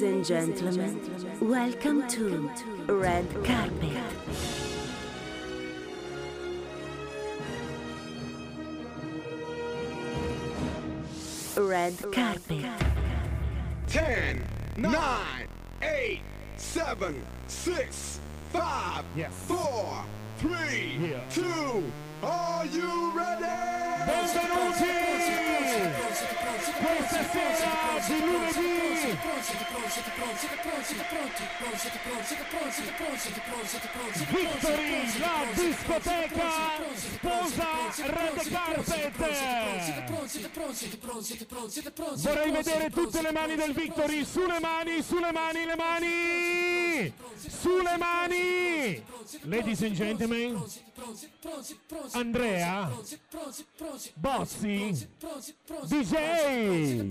Ladies and gentlemen, welcome to Red Carpet. Red Carpet. 10, 9, 8, 7, 6, 5, Yes. 4, 3, Yeah. 2, are you ready? Benvenuti! Questa sera di lunedì! Victory, la discoteca sposa Red Carpet! Vorrei vedere tutte le mani del Victory Sulle mani, sulle mani, le mani! Sulle mani! Ladies and gentlemen Andrea Bozzi DJ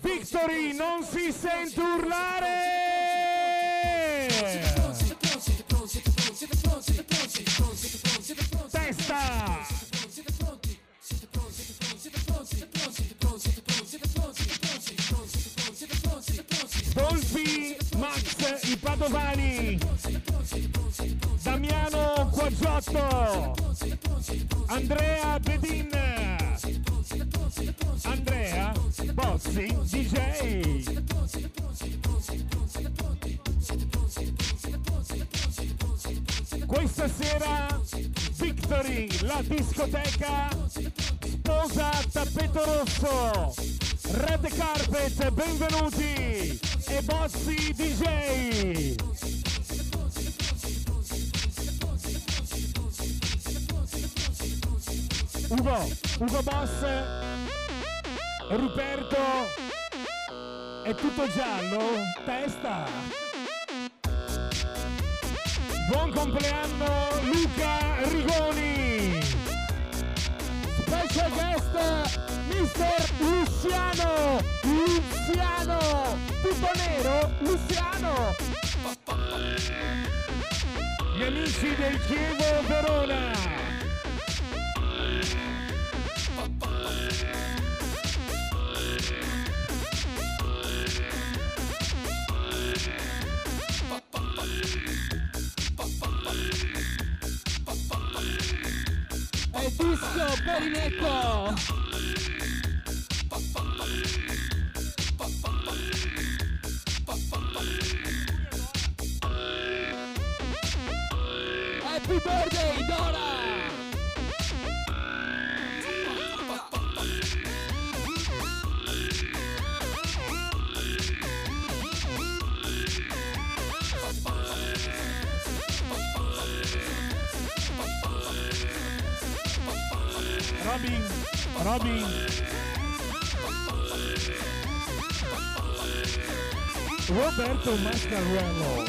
Victory non si sente urlare Testa Volpi Max i Padovani Damiano Quaggiotto Andrea Bedin Andrea Bozzi DJ Questa sera Victory, la discoteca sposa tappeto rosso. Red Carpet, benvenuti e Bozzi DJ Ugo, Ugo Boss, Ruperto, è tutto giallo, testa. Buon compleanno Luca Rigoni. Special guest Mister Luciano, Luciano, tutto nero, Luciano. Gli amici del Chievo Mascarello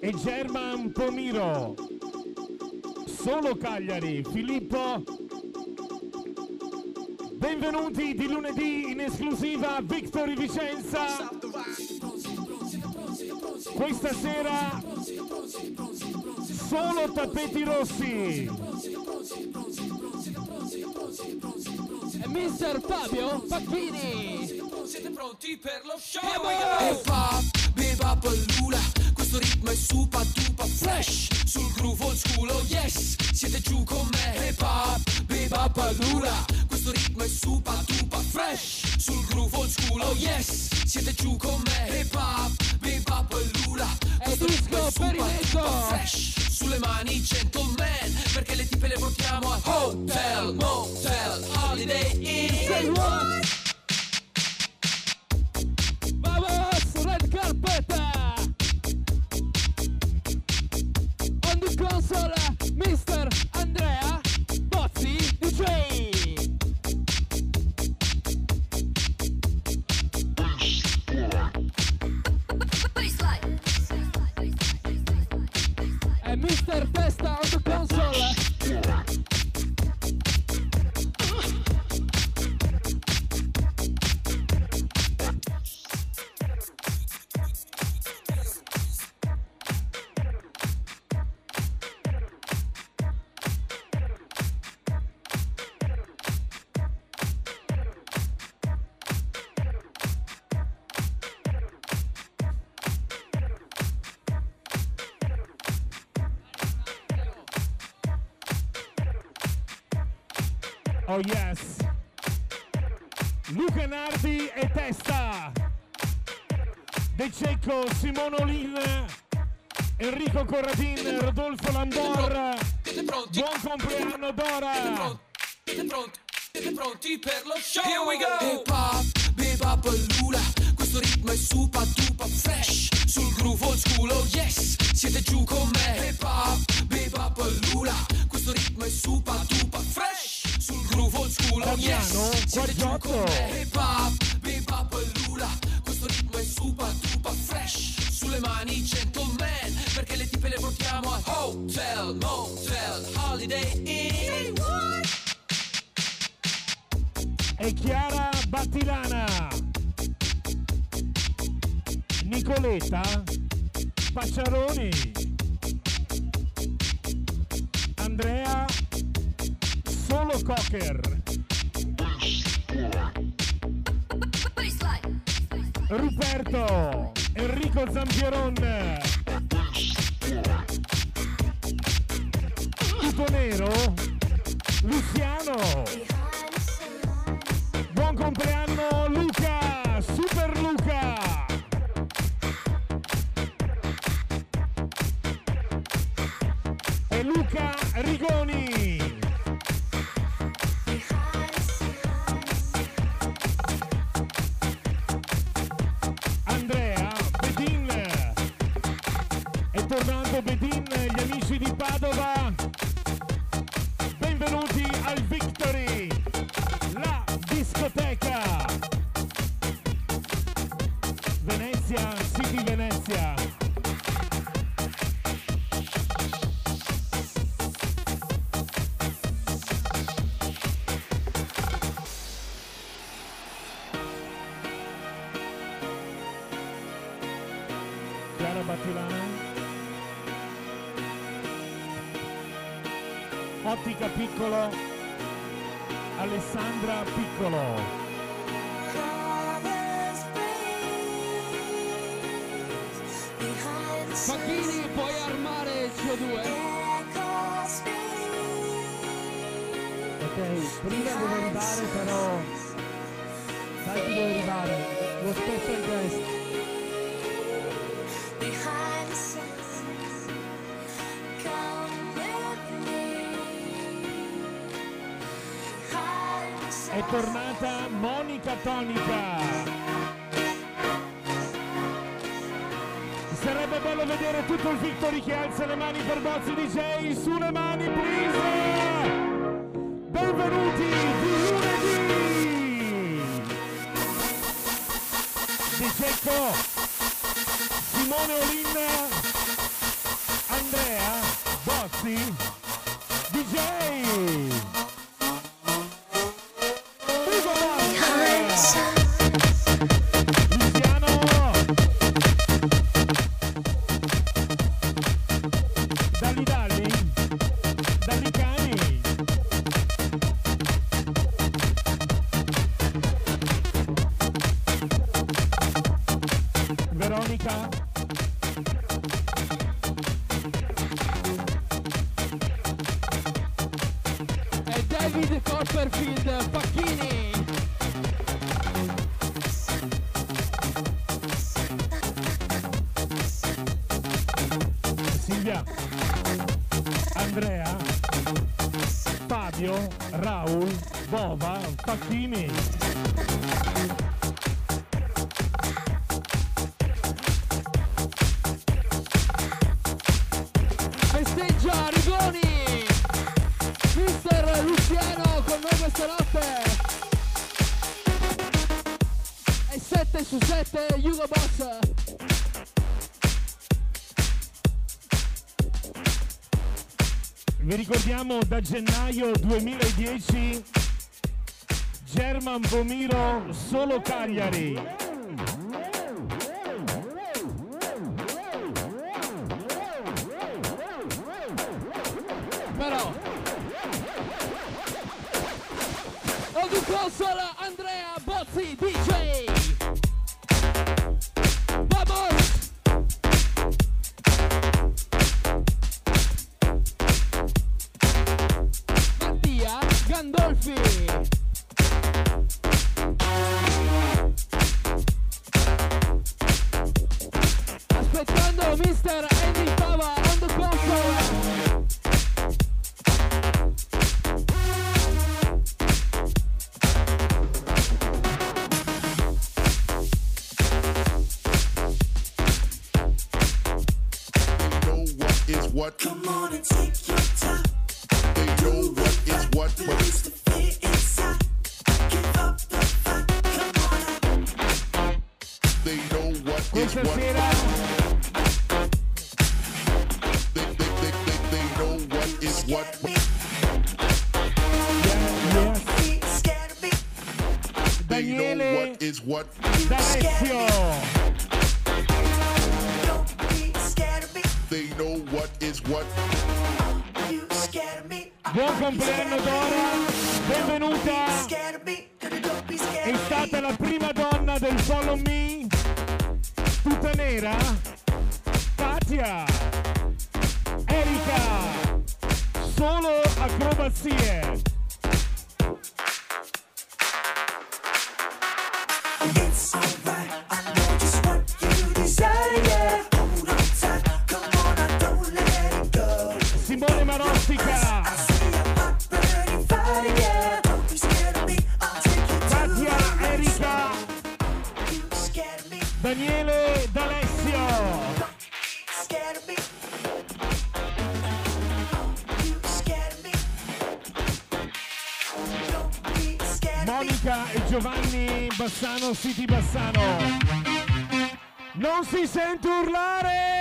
e German Pomiro. Solo Cagliari, Filippo. Benvenuti di lunedì in esclusiva Victory Vicenza. Questa sera solo tappeti rossi. E Mister Fabio Facchini! Siete pronti per lo show? Hip hop, bebop, lula Questo ritmo è super duper fresh. Sul groove old school, oh yes Siete giù con me. Hip hop, bebop, lula Questo ritmo è super duper fresh. Sul groove old school, oh yes Siete giù con me. Hip hop, bebop, lula Questo ritmo è super duper fresh. Sulle mani gentleman Perché le tipe le portiamo a hotel, motel, holiday Say inn Oh yes. Luca Nardi e testa. De Cecco, Simone Olin, Enrico Corradin, Rodolfo pronti? Buon compleanno Dora. Siete pronti? Siete pronti per lo show? Here we go! Hip hop, bebop, lula Questo ritmo è super duper fresh Sul groove old school, oh yes Siete giù con me Hip hop, bebop, lula Questo ritmo è super duper fresh groove old school, oh yes Damiano, Siete giù con Guargiotto. me Hip hop, bebop, lula Questo ritmo è super duper fresh Sulle mani gentleman Perché le tipe le portiamo al hotel, motel, holiday inn e Chiara Battilana. Nicoletta Pacciaroni. Andrea Solo Cocker. Ruperto Enrico Zampieron. Tutto nero Luciano. Battilano Ottica Piccolo Alessandra Piccolo. Facchini, puoi armare il CO2? Ok, prima devo arrivare però. Dai che devo arrivare. Lo special guest. Tornata Monica Tonica. Sarebbe bello vedere tutto il Victory che alza le mani per Bozzi DJ. Su le mani, please! Bova, Facchini. Festeggia Rigoni! Mister Luciano con noi questa notte! E 7 su 7 Hugo Boss! Vi ricordiamo da gennaio 2010 German Vomiro solo Cagliari. Però On the what si urlare!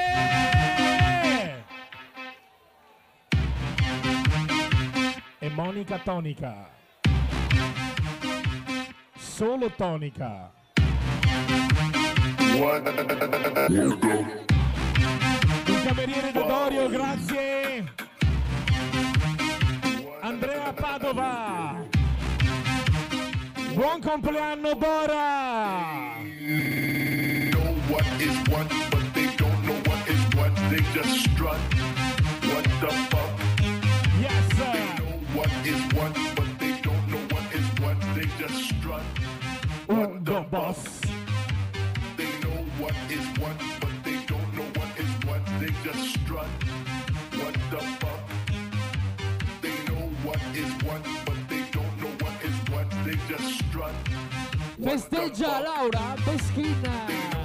E Monica Tonica. Solo Tonica. Il cameriere da Dorio, grazie. Andrea Padova. Buon compleanno Bora! front, but they don't know what is what. They just strut. What the fuck? Yes, sir. They know what is what, but they don't know what is what. They just strut. What the, the boss? They know what is what, but they don't know what is what. They just strut. What the fuck? They know what is what, but they don't know what is what. They just strut. What Laura Peschina.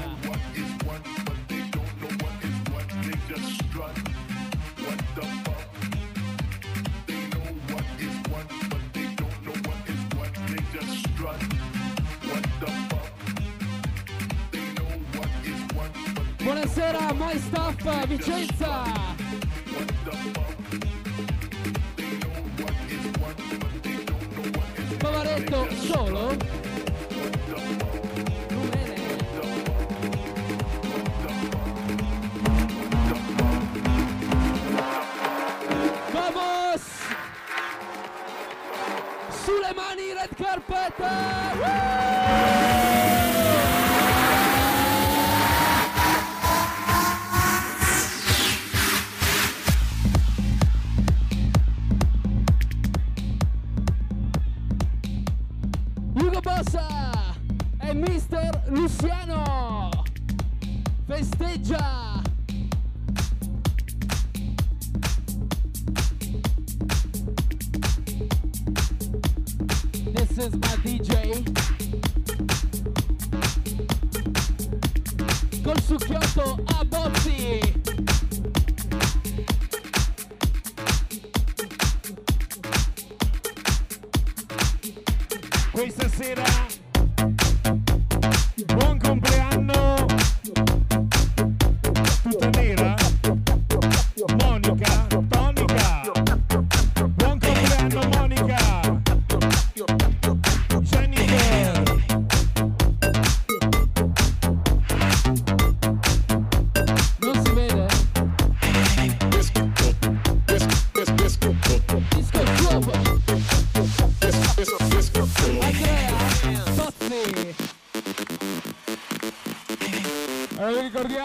Buonasera, my staff, Vicenza! Pavaretto solo? سليماني ريد كارباتر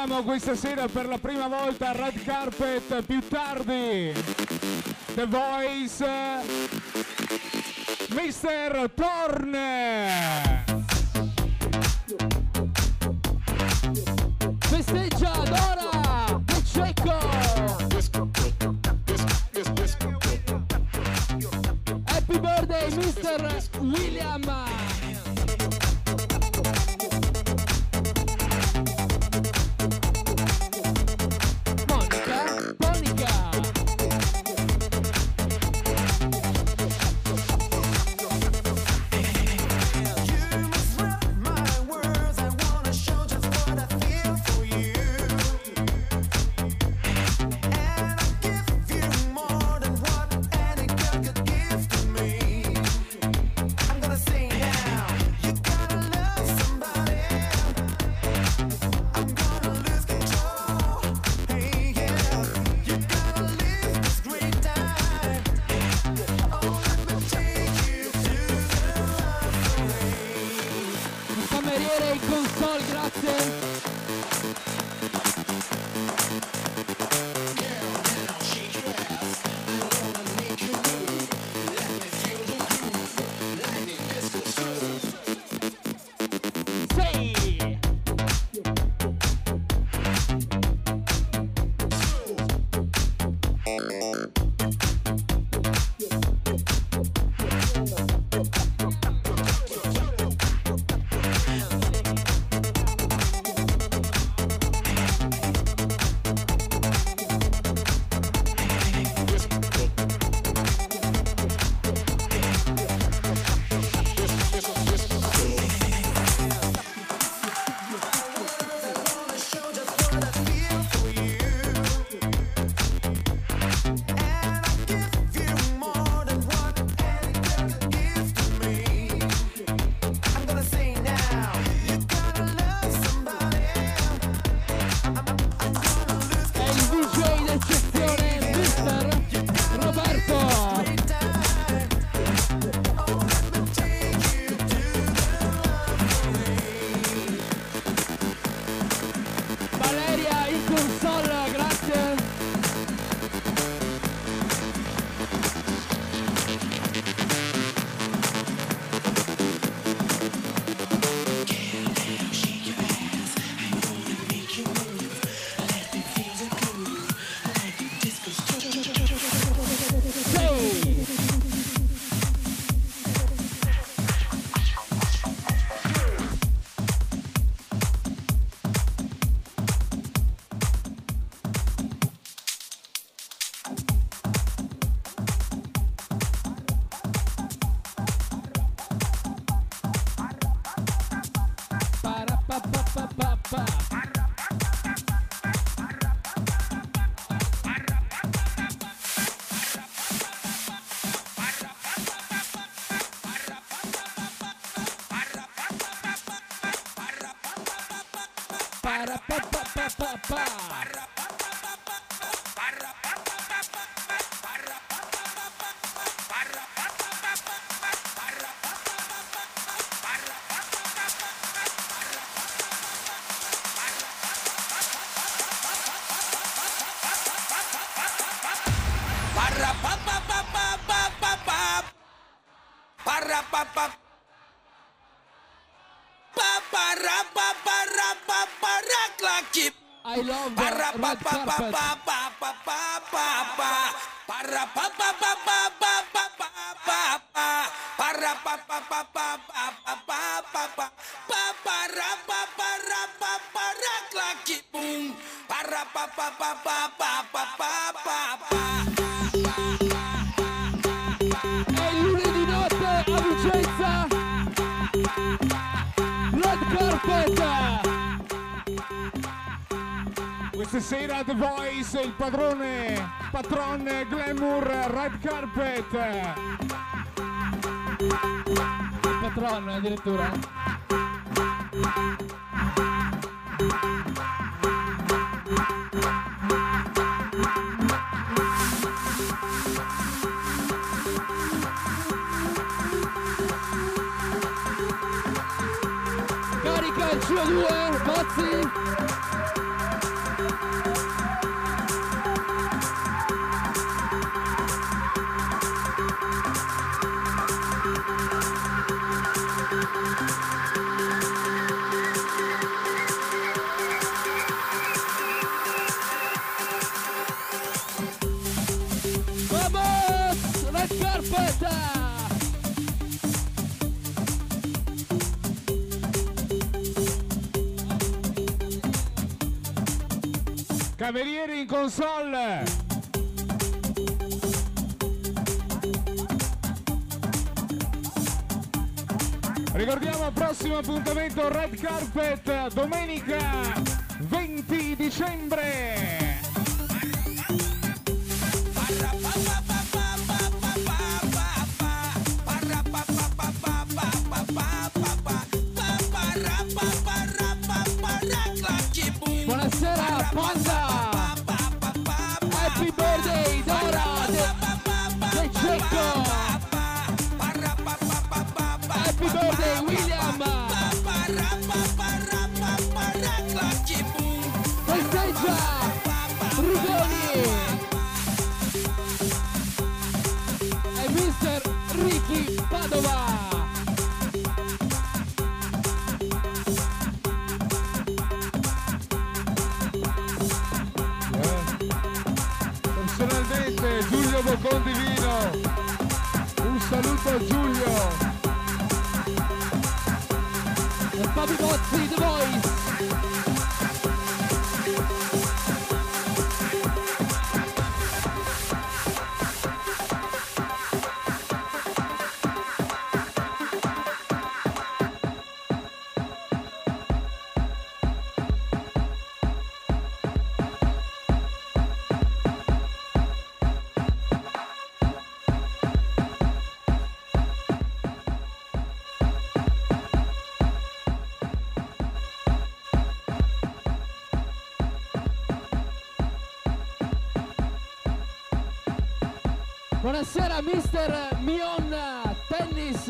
Siamo questa sera per la prima volta a Red Carpet, più tardi The Voice, Mister Torne. Festeggia, Dora The Cecco. Happy birthday Mister William Voltron addirittura. Carica il CO2, Mazzi! Guerrieri in console. Ricordiamo prossimo appuntamento Red Carpet domenica 20 dicembre. Buonasera mister Mion Tennis.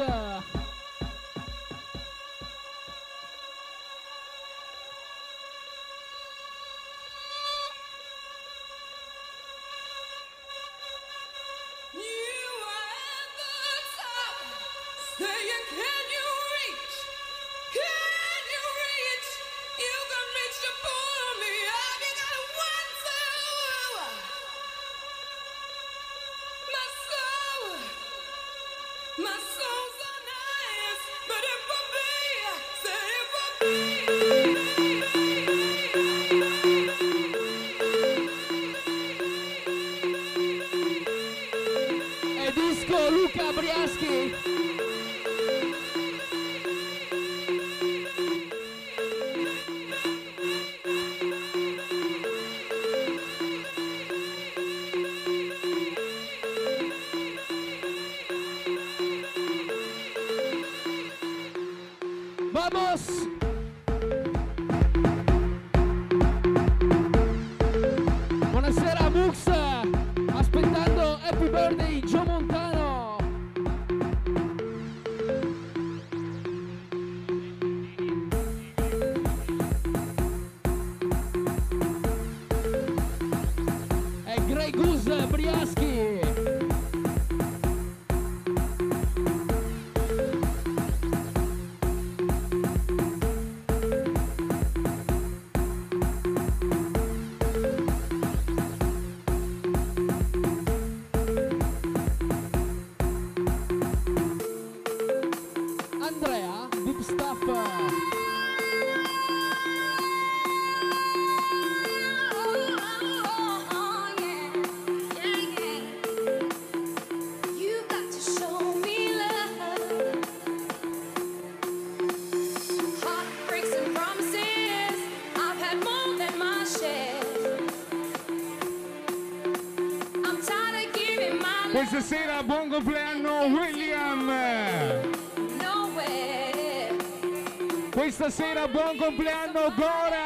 Questa sera buon compleanno Gora!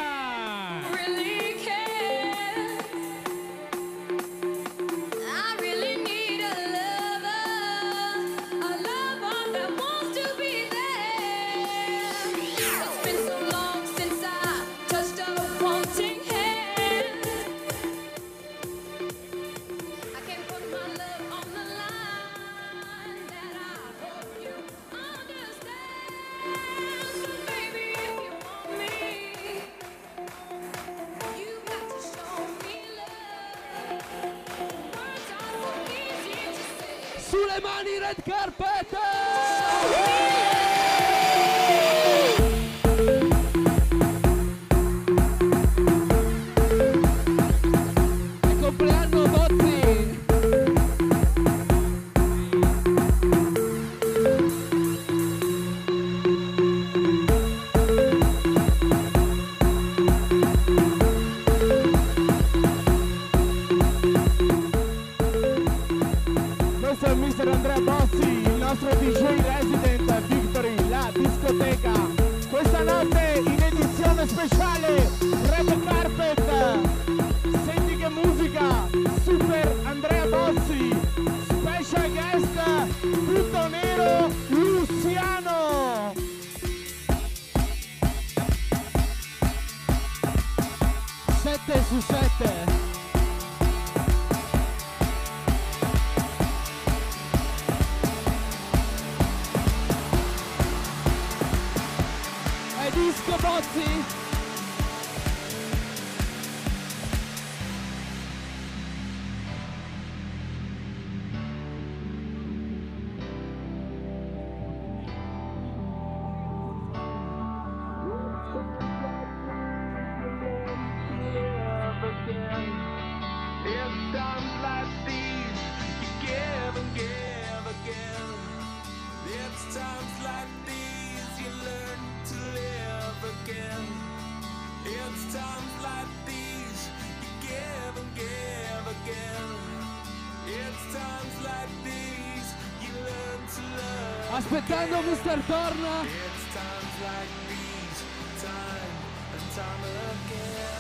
aspettando Mr. Torna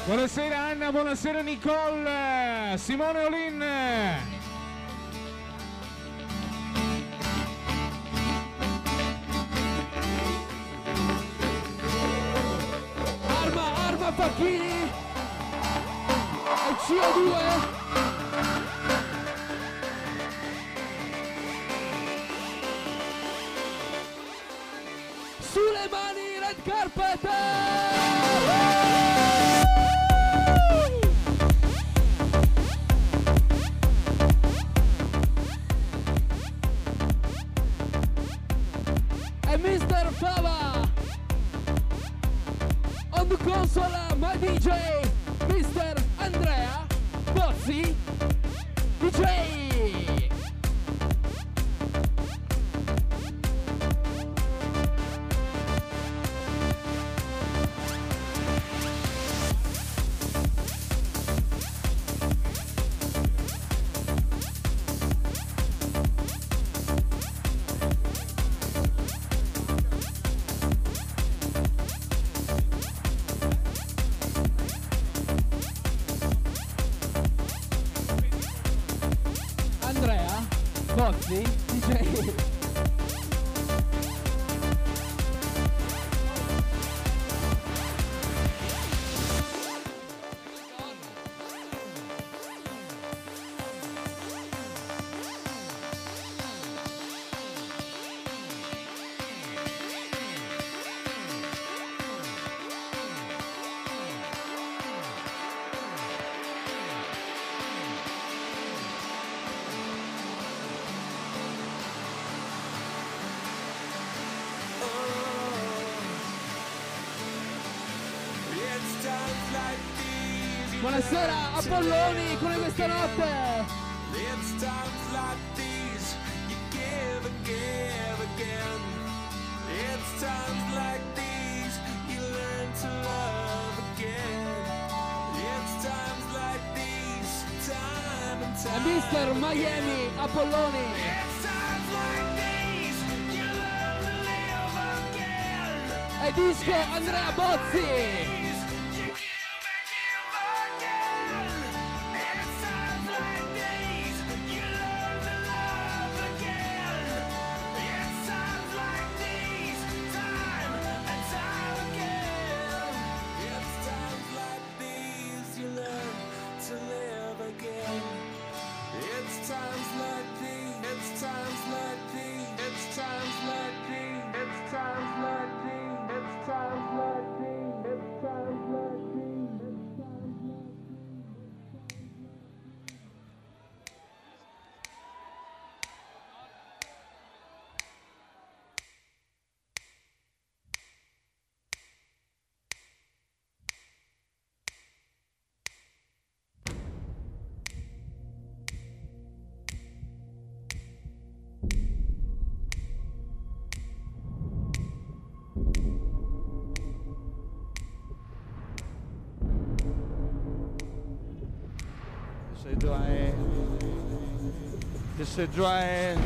buonasera Anna buonasera Nicole Simone Olin arma arma Pacchini. e CO2 سليماني ريد كاربتا È disco Andrea Bozzi. This is dry.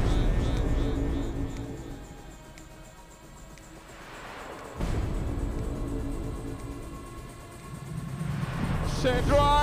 C'est dry.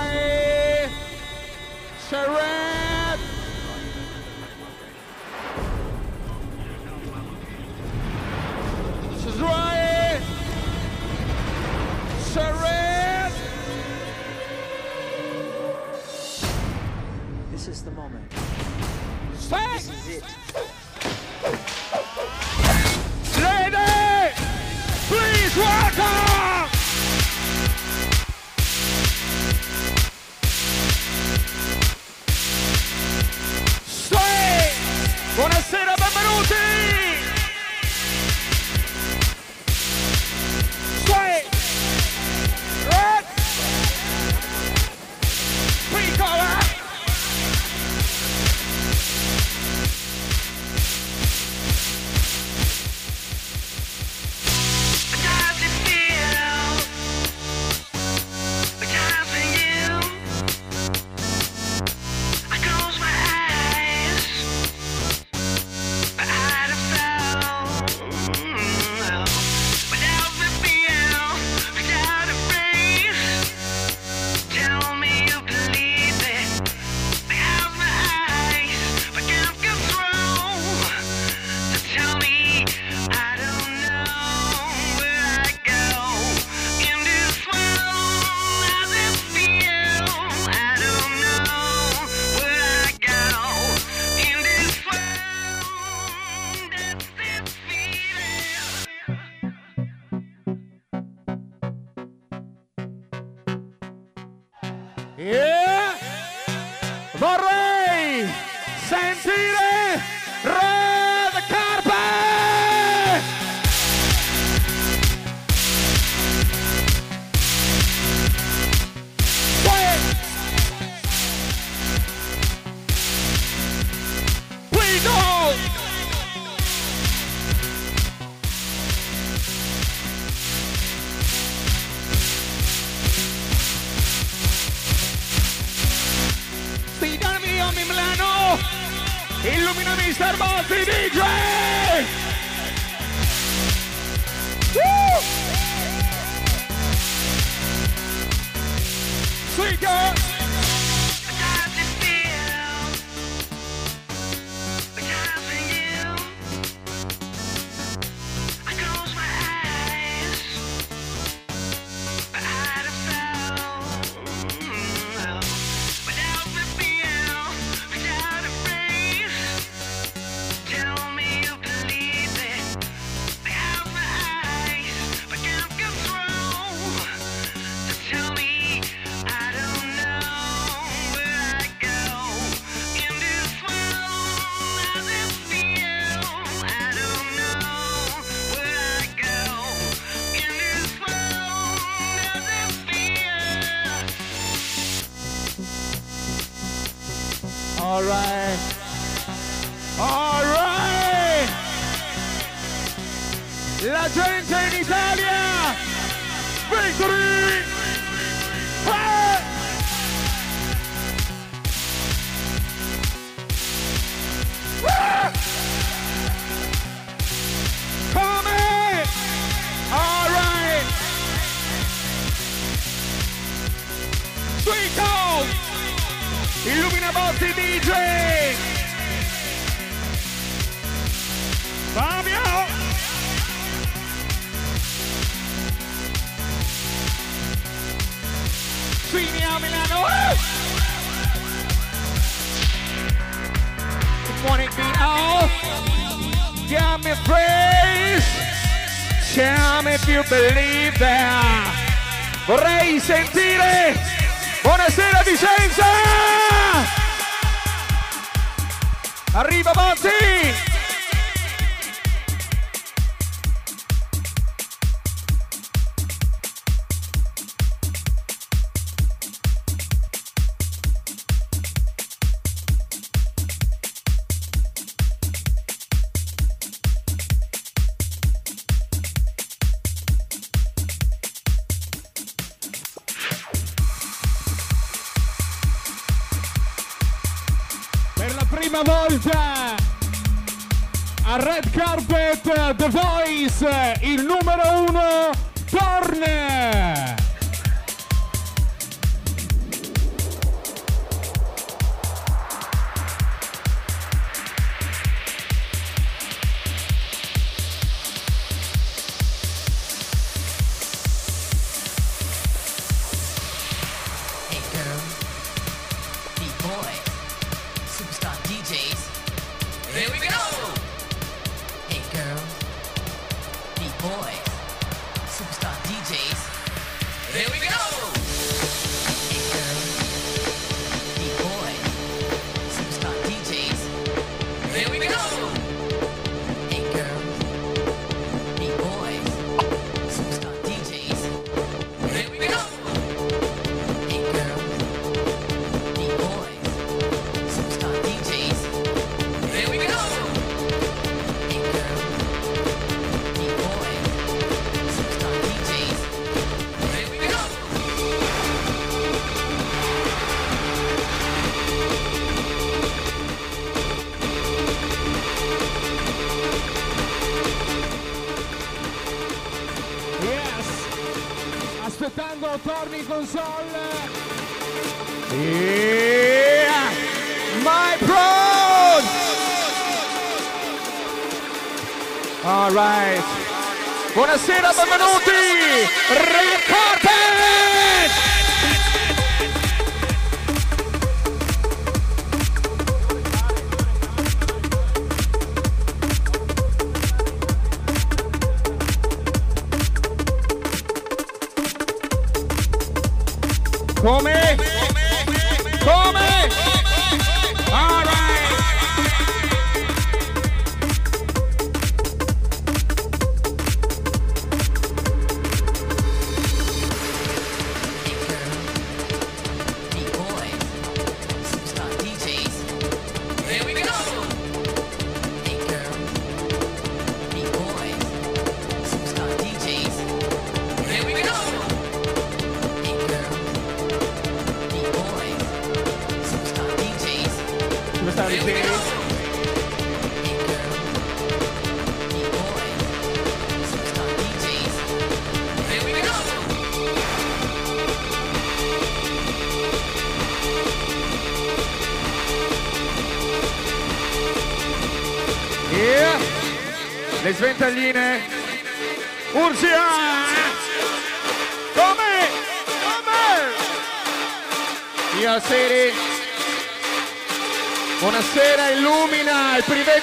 believe there. Vorrei sentire. Buonasera Vicenza! Arriva Monti! Danilo torni con Sol. Yeah! My bros! All right. Buonasera, benvenuti! Ricorda!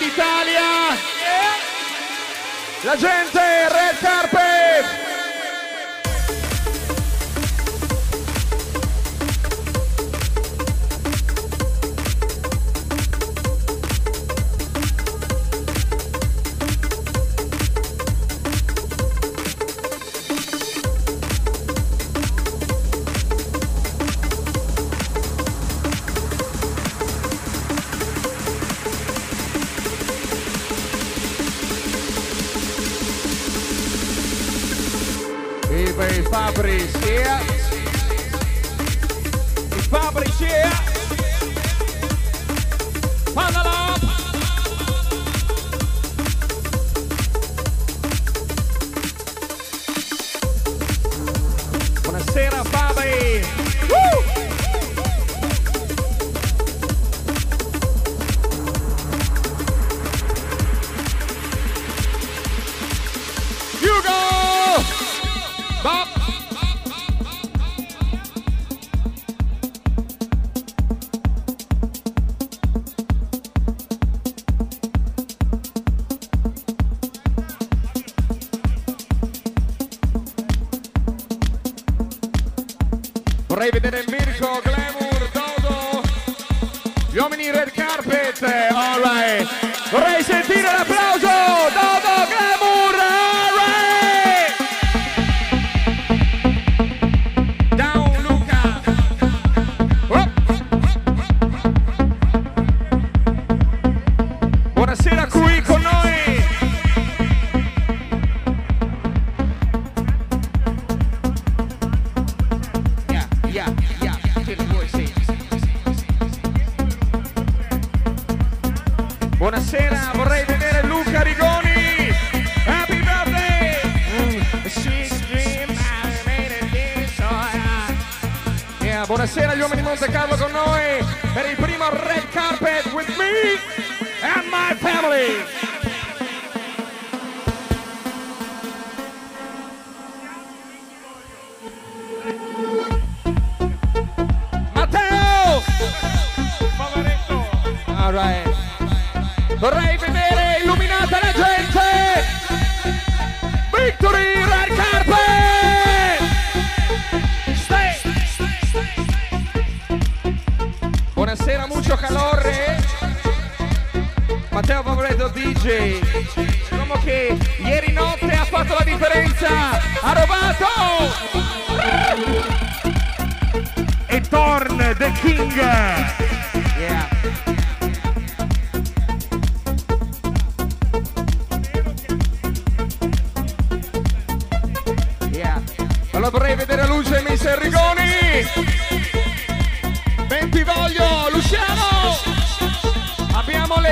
Italia!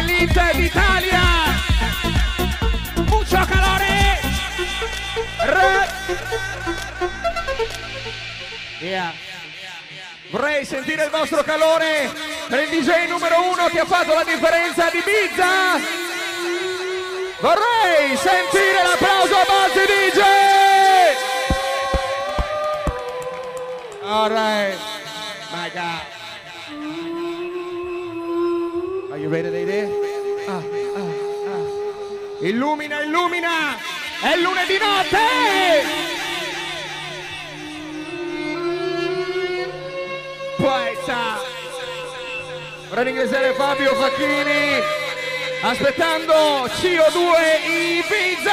L'elite d'Italia. Mucho calore. Re. Yeah. Vorrei sentire il vostro calore per il DJ numero uno che ha fatto la differenza di Ibiza. Vorrei sentire l'applauso a Buzzy DJ. All right. My God. You ready, lady? Ah, ah, ah. Illumina, illumina. È lunedì notte. Poeta. Vorrei ringraziare Fabio Facchini aspettando CO2 Ibiza.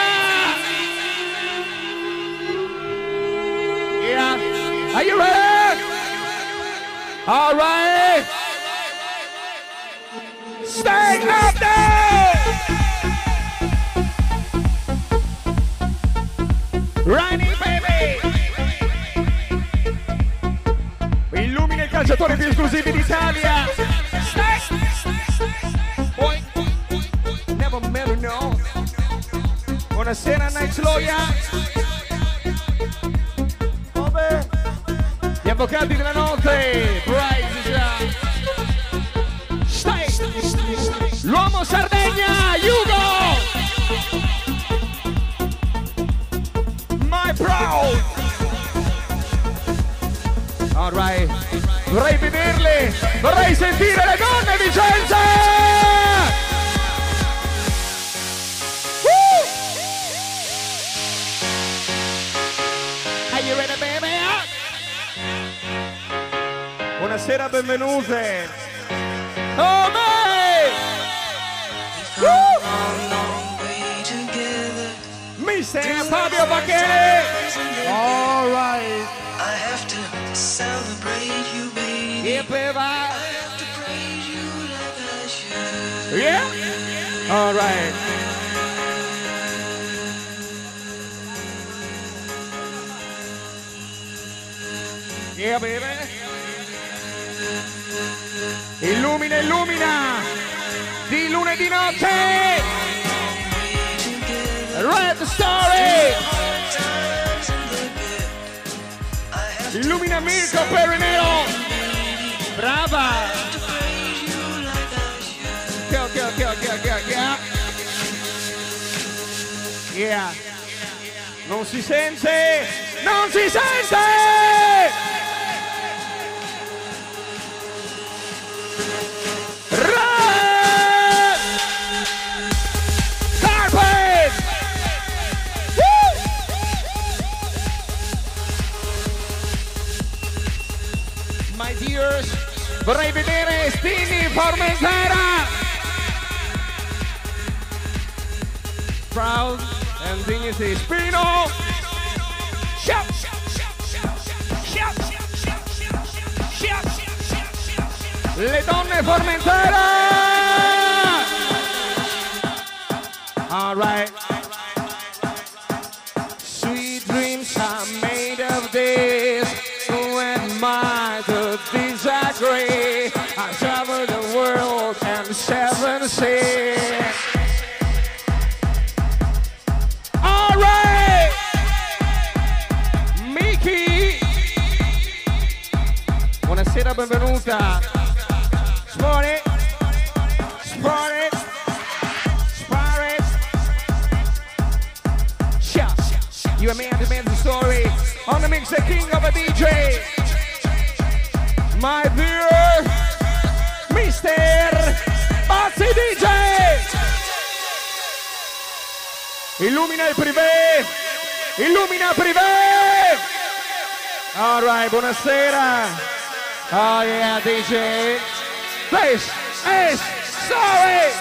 Yeah. Are you ready? All right. Stay up there. Ronnie baby. Illumina i calciatori più esclusivi d'Italia. Poi, never met no. Buonasera Night Loya. Gli avvocati della notte. Bryce. Sardegna, Hugo. My proud. All right. Vorrei vederle, vorrei sentire le donne Vicenza! Woo! Are you ready, baby? Buonasera, benvenute. Oh, me! Mister Fabio Baccheri! All right. I have to celebrate you, baby. Yeah, baby. I have to praise you like I should. Yeah? All right. Yeah, baby. Illumina, illumina. Di lunedì notte. Red Story. Illumina Mirko Perinero. Brava. Ok, ok, ok, ok, ok, ok. Yeah. Non si sente! Non si sente! Vorrei vedere Stini Formentera! Proud and dignity. Spino! Shout! Le donne Formentera! All right. World and seven seas. All right. Miki. Buonasera, benvenuta. Sport it. Sport. Shout. You and me and the man's story. On the mix, the king of a DJ. My dear Mr. Illumina il privé. Illumina privé. All right, buonasera. Oh yeah, DJ. This is sorry.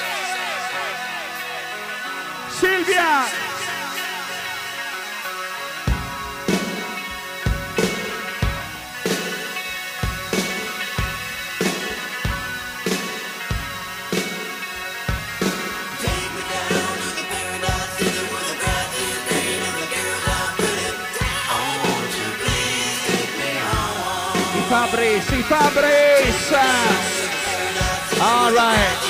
Silvia. Fabris, i Fabris. All right.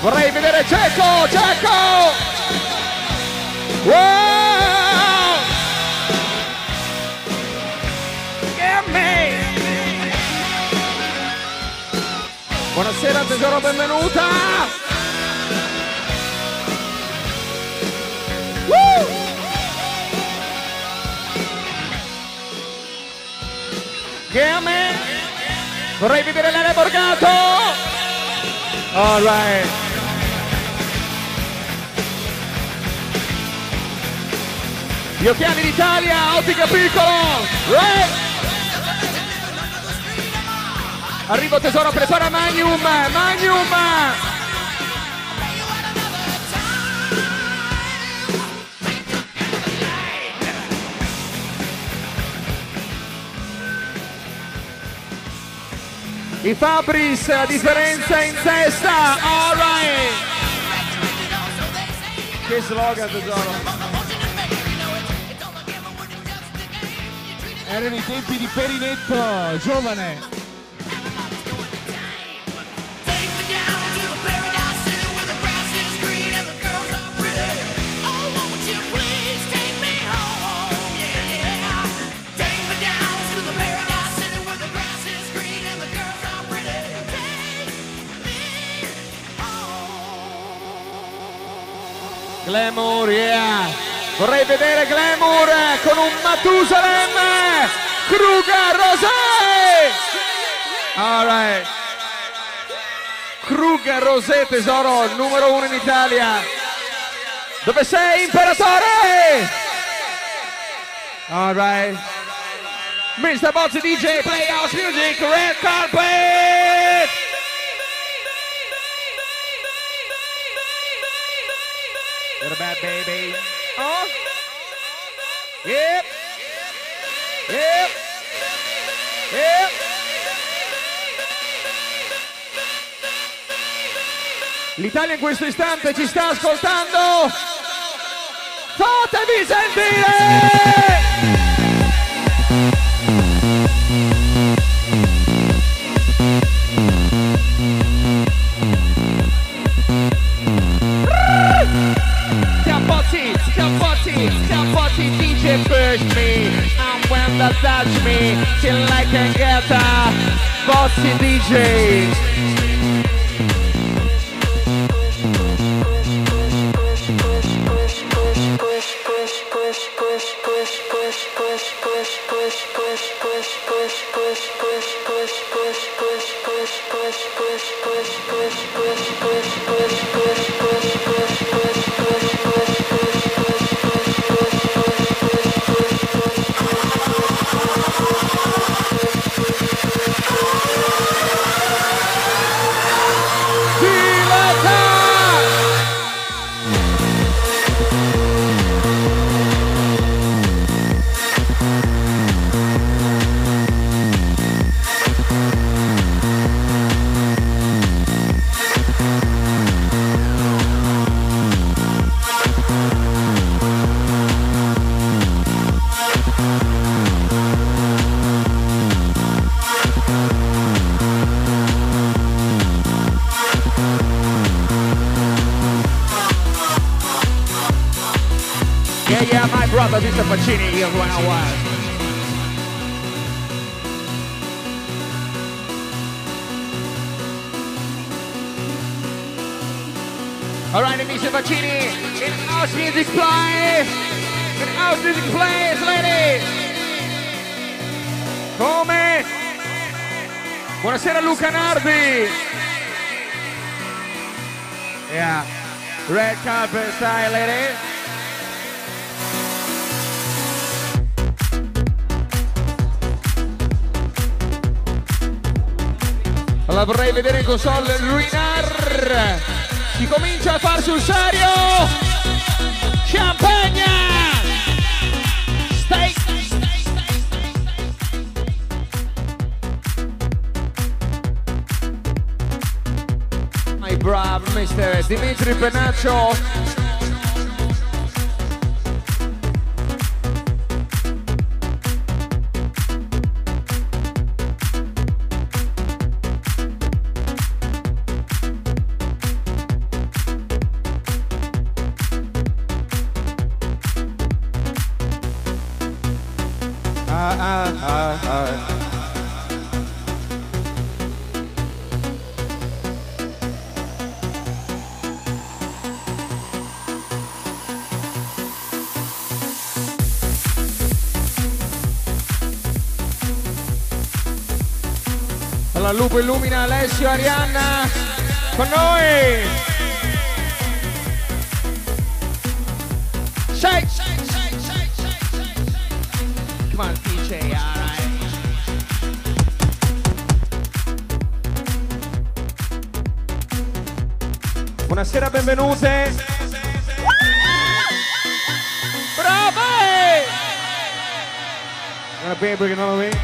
Vorrei vedere Cecco, Cecco. Wow! Tesoro, benvenuta! Woo! Get me! Vorrei vedere l'Ele Borgato! All right. Gli occhiali d'Italia, ottica piccolo! Right! Arrivo tesoro, prepara Magnum! Magnum! I Fabris, la differenza in testa! Alright! Che slogan tesoro! Erano i tempi di Perinetto, giovane. Vorrei vedere Glamour con un Matusalem! Kruger Rosé! Alright. Kruger Rosé, tesoro, numero uno in Italia. Dove sei, imperatore? Alright. Mr. Bozzi DJ, play house music, red carpet! You're a bad baby. Oh. Yep. Yep. Eh. L'Italia in questo istante ci sta ascoltando. Fatevi sentire! Push me. And when they touch me, till I can get a bossy DJ. Carpet style, ladies. La vorrei vedere in console Ruinar. Si comincia a far sul serio. Champagne. My bravo Mr. Dimitri Penaccio. Lupo illumina Alessio Arianna con noi. Shake, shake, shake, shake, shake. Come on, DJ, alright. Buonasera, benvenute. Brave! What I mean?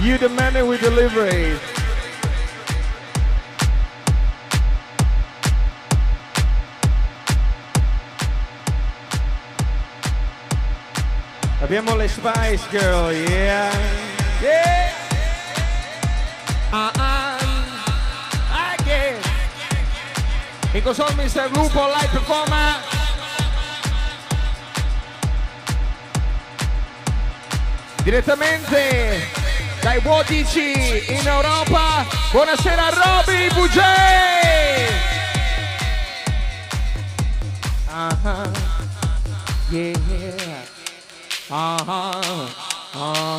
You the man we delivery. Abbiamo le Spice Girl, yeah. Yeah. Ah, ah. Again. In console Mr. Lupo Live Performer. Direttamente dai Vuotici in Europa. Buonasera Roby Bugè. Ah, yeah. Ah, ah,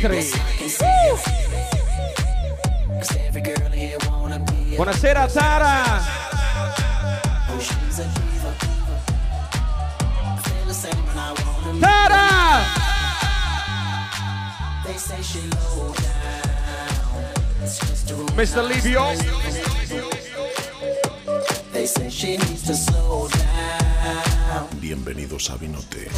Dimitri. Uh. Buonasera Tara. Tara. Mr. Livio. Bienvenidos a Vinote.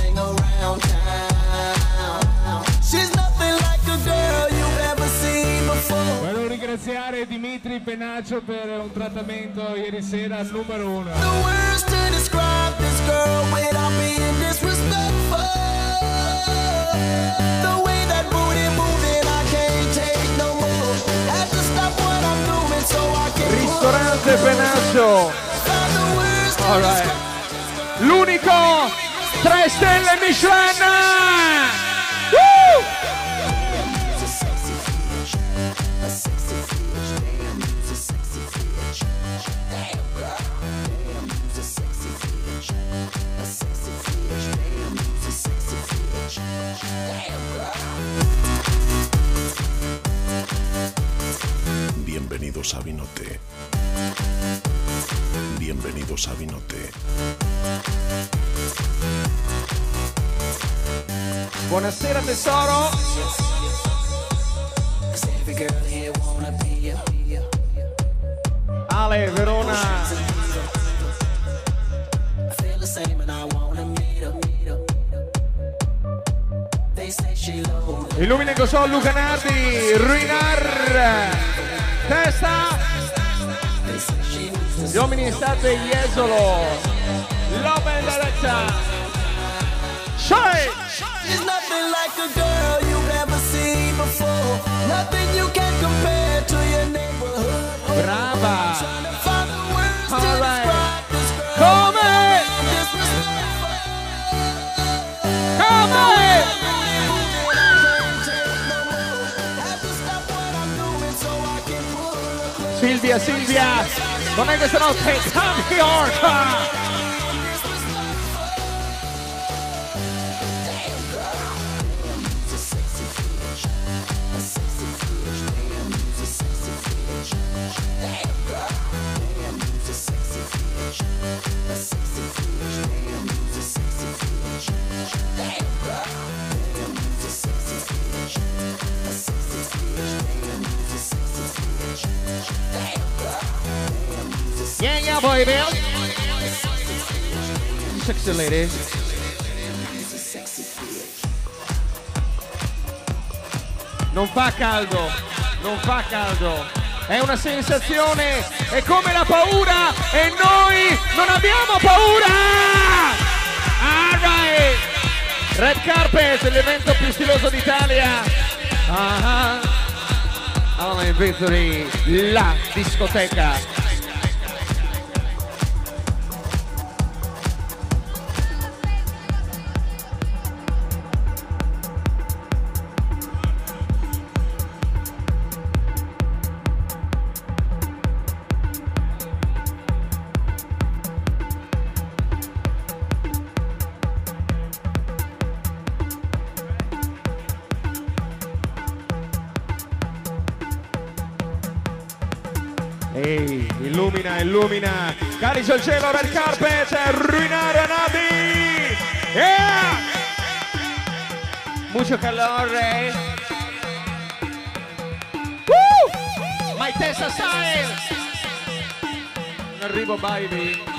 Volevo ringraziare Dimitri Penaccio per un trattamento ieri sera al numero uno. The words to describe this girl without being Bienvenidos a Vinote. Bienvenidos a Vinote. Buonasera tesoro. Ale, Verona. Illumina con sol Luca Nati, Ruinar. Testa. Gli uomini in state Jesolo. L'open diretta. Shine. She's nothing like a girl you've ever seen before. Nothing you can compare to your neighborhood. Brava. Her close. Silvia, Silvia. Non è questa notte. Come York. Yeah, baby. Sexy lady. Non fa caldo, non fa caldo. È una sensazione, è come la paura e noi non abbiamo paura! Alright! Red Carpet, l'evento più stiloso d'Italia. Ah, Online Victory, la discoteca. Carica il cielo red carpet, ruinare a Nabi. Yeah! Mucho calore. Woo! My Tessa style. In arrivo, baby.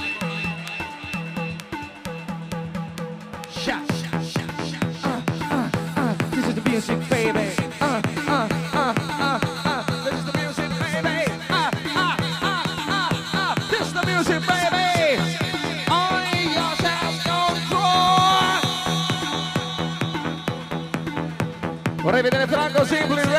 Simply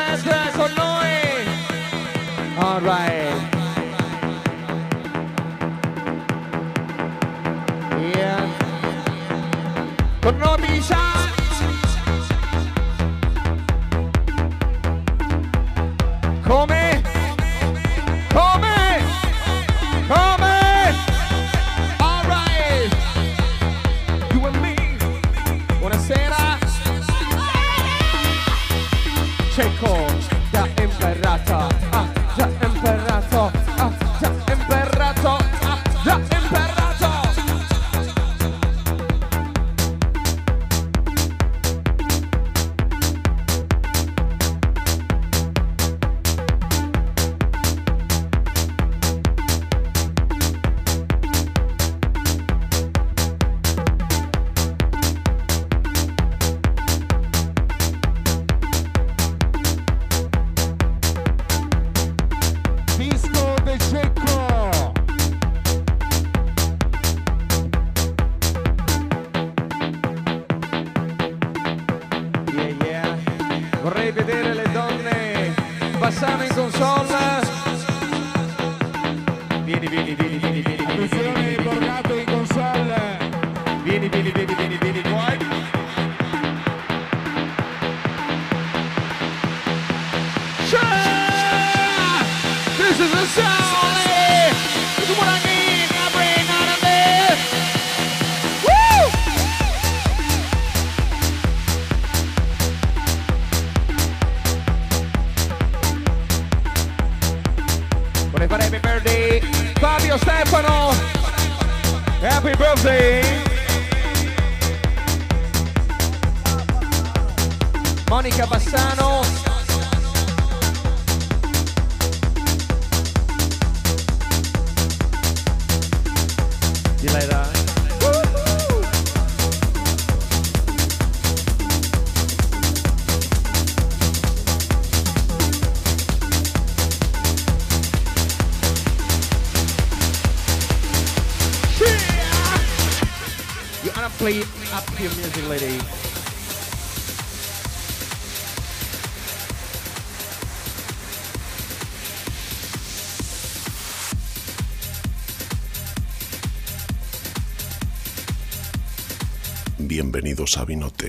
Sabinote.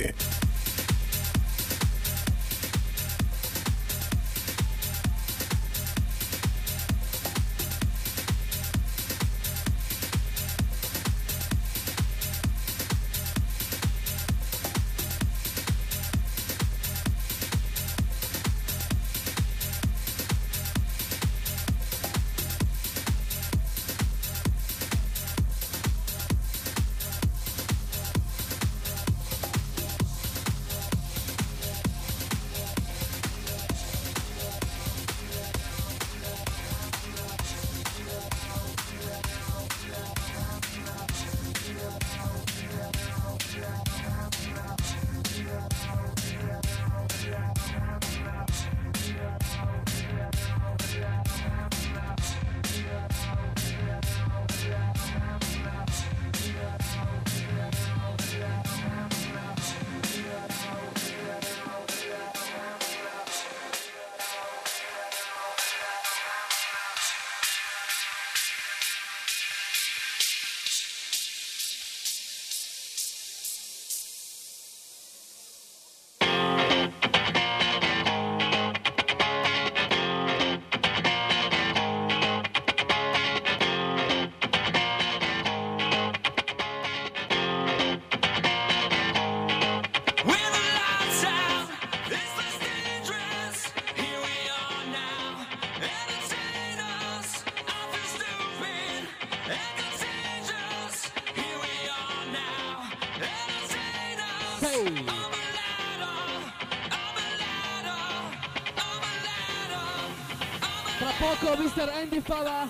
Mr. Andy Fowler.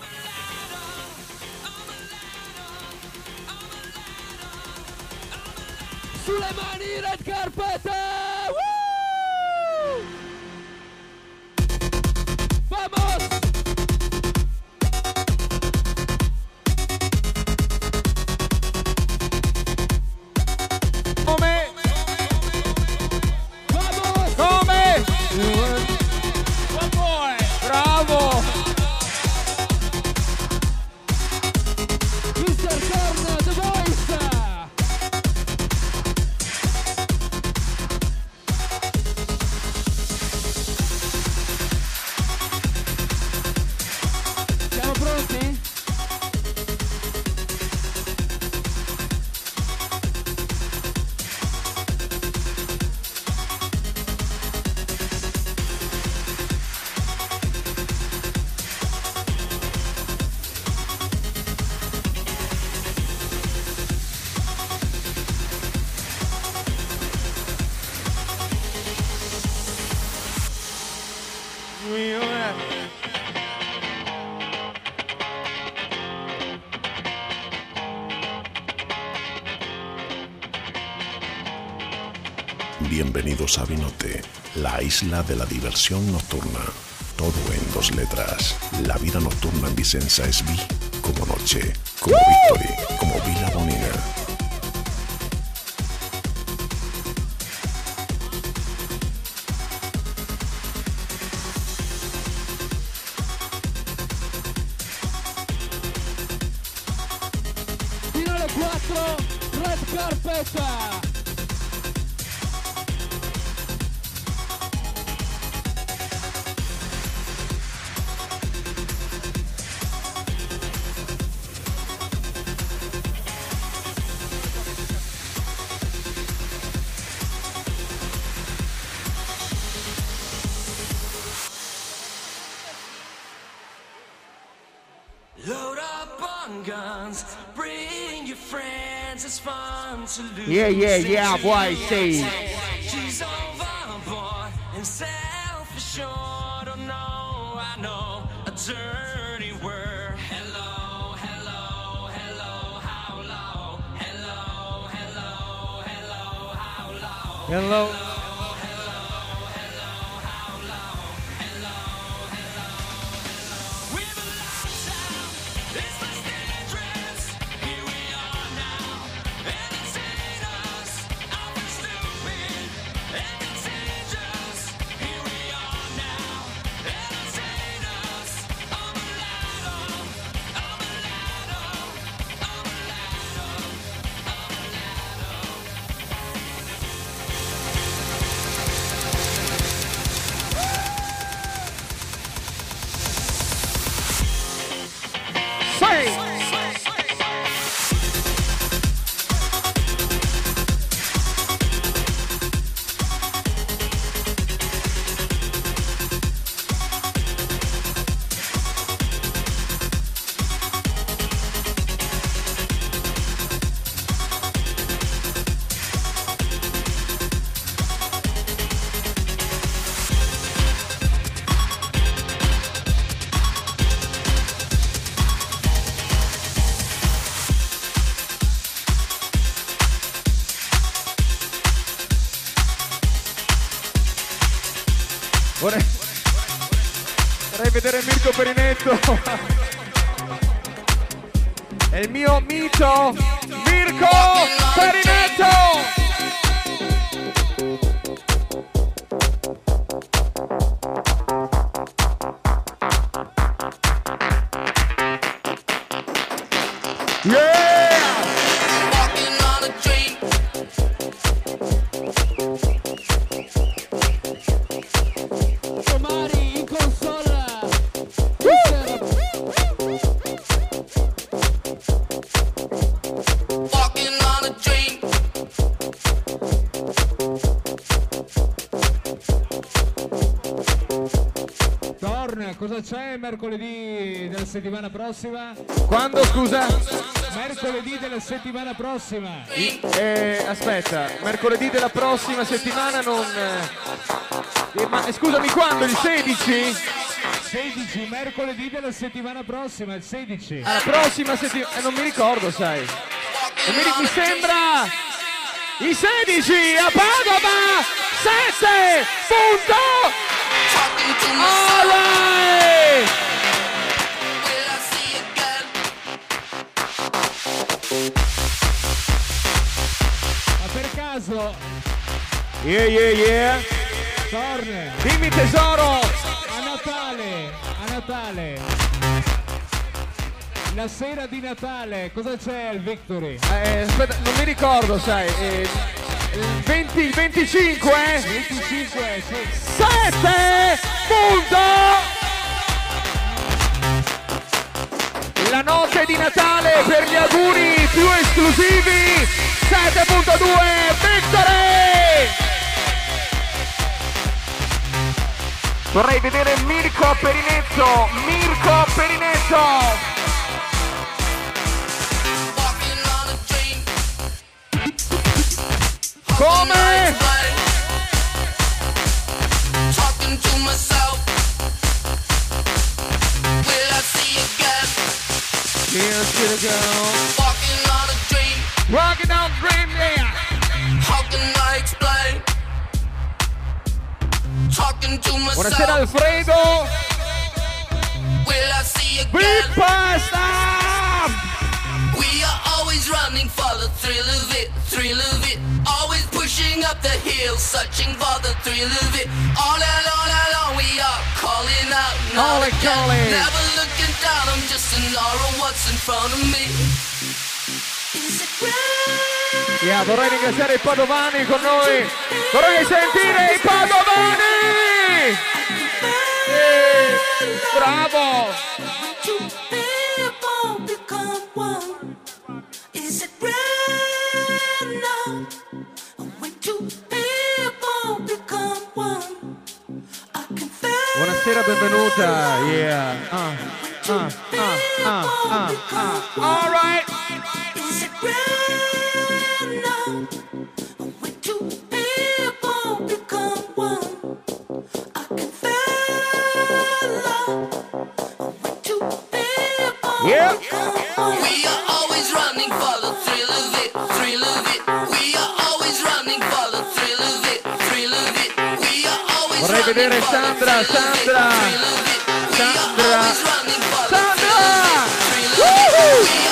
Sabinote, la isla de la diversión nocturna. Todo en dos letras. La vida nocturna en Vicenza es vi como noche, como victoria, como Yeah, yeah, yeah, boy, say. Eso. C'è mercoledì della settimana prossima? Quando, scusa? Mercoledì della settimana prossima. Eh, aspetta, mercoledì della prossima settimana non... eh, eh, ma eh, scusami, quando? Il 16? 16, mercoledì della settimana prossima, il 16. La prossima settimana... non mi ricordo, sai. Mi, ri- mi sembra... I 16 a Padova! 7 Yeah, yeah, yeah! Torn, Dimmi tesoro! a Natale, a Natale, la sera di Natale, cosa c'è al Victory? Eh, aspetta, non mi ricordo, sai. eh, il 20, il 25, eh? 25, sì. 7 punto! La notte di Natale per gli auguri più esclusivi 7.2 Victory! Vorrei vedere Mirko Perinetto, Mirko Perinetto! Come? Talking to myself. Will I see again? Here's to the girl. Walking on a dream. Walking on dream, Buonasera Alfredo! Big pasta! We are always running for the thrill of it, thrill of it. Always pushing up the hill, searching for the thrill of it. All alone, alone, we are calling out. not Calling. Never looking down, I'm just an aura of what's in front of me. Is it Yeah, vorrei ringraziare i padovani con noi. Vorrei sentire i padovani. Eh, bravo. Is it real now? When two people become one, I can feel Buonasera, benvenuta. Yeah. Ah, ah, ah, ah, ah, ah. All right. Vorrei vedere Sandra, Sandra. Sandra. Sandra. Woohoo!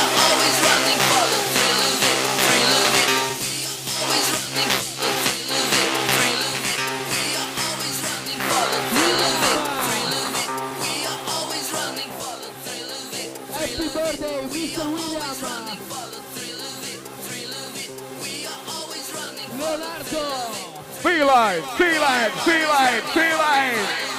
Feline, feline, feline, feline.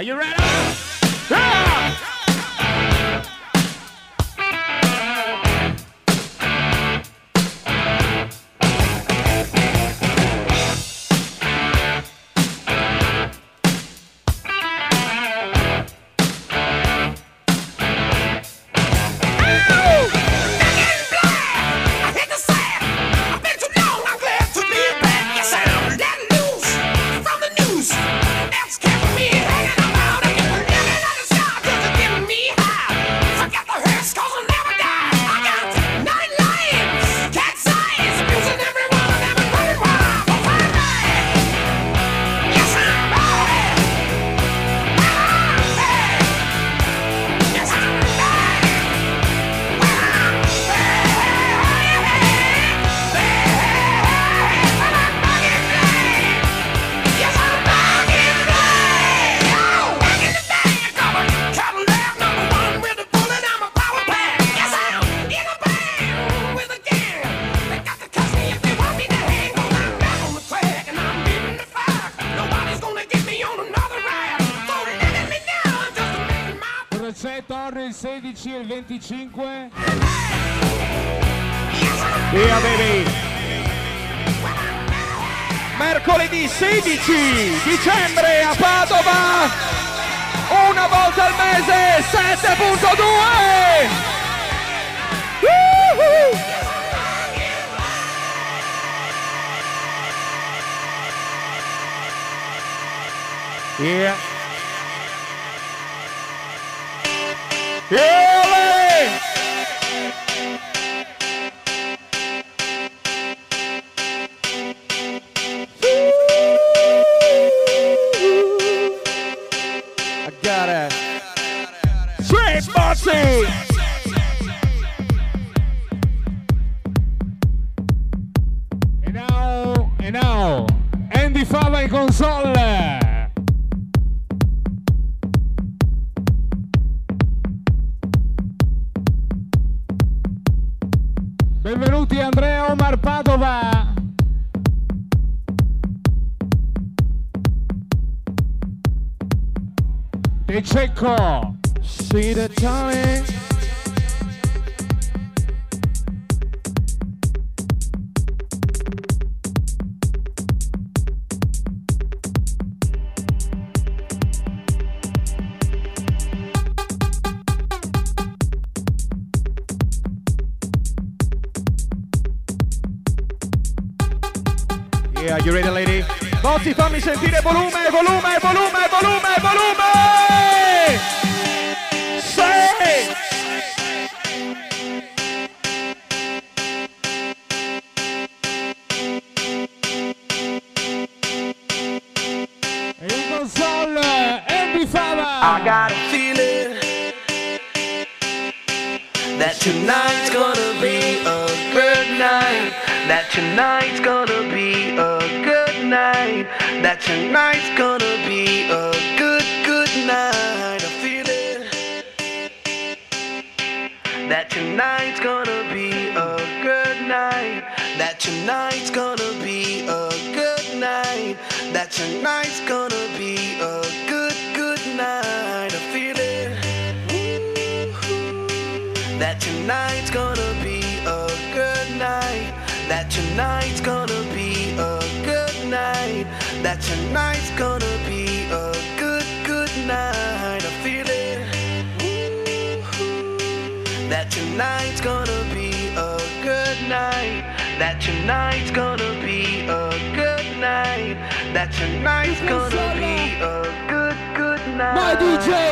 Are you ready? 16 e il 25? Via baby! Mercoledì 16 dicembre a Padova! Una volta al mese 7.2! Woohoo! Yeah. Yeah!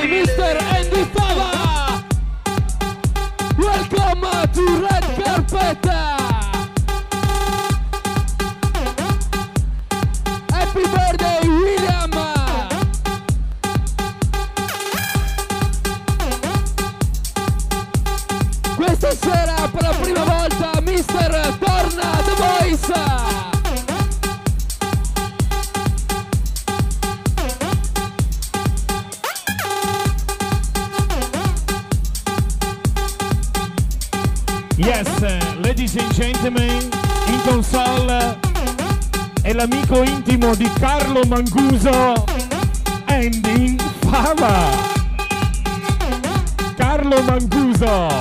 Mr. Andy Fava! Welcome to Red Mancuso, Ending Fama Carlo Mancuso.